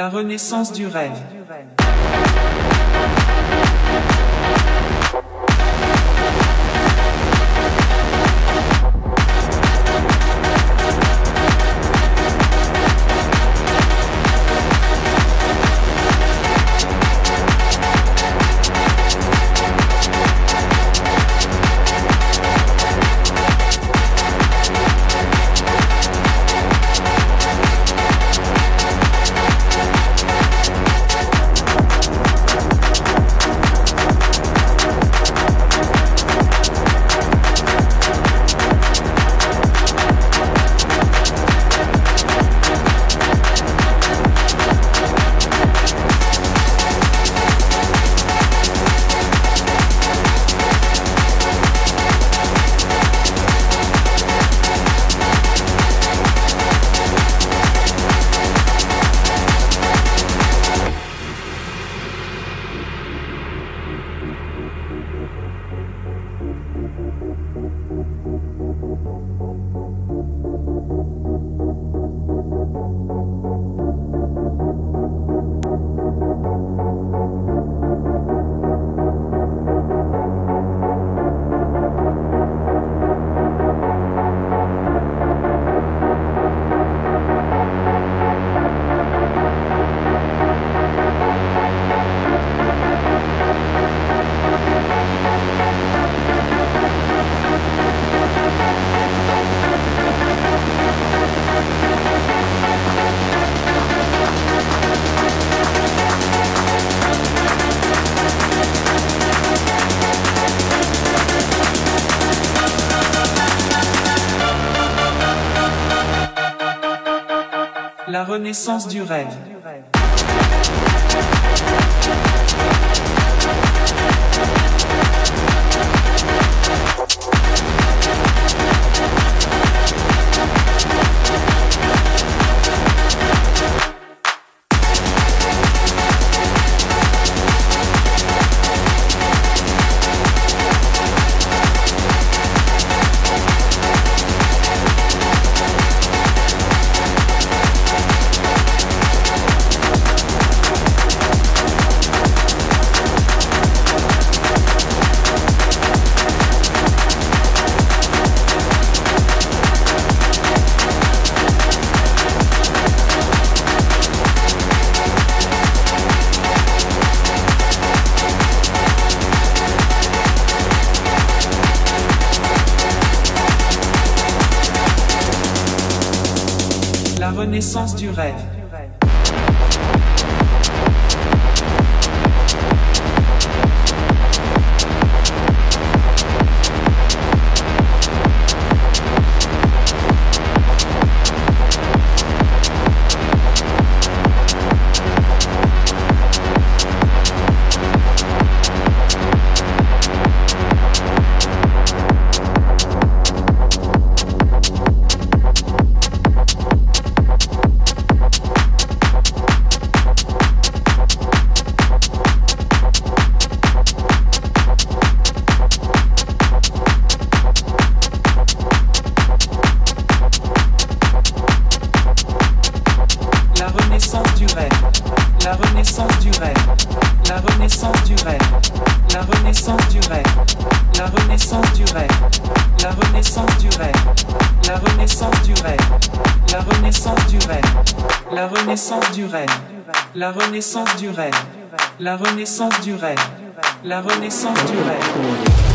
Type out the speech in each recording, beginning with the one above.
La renaissance du rêve. renaissance du rêve. kwijt. La renaissance du rêve. La renaissance du rêve.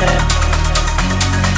baby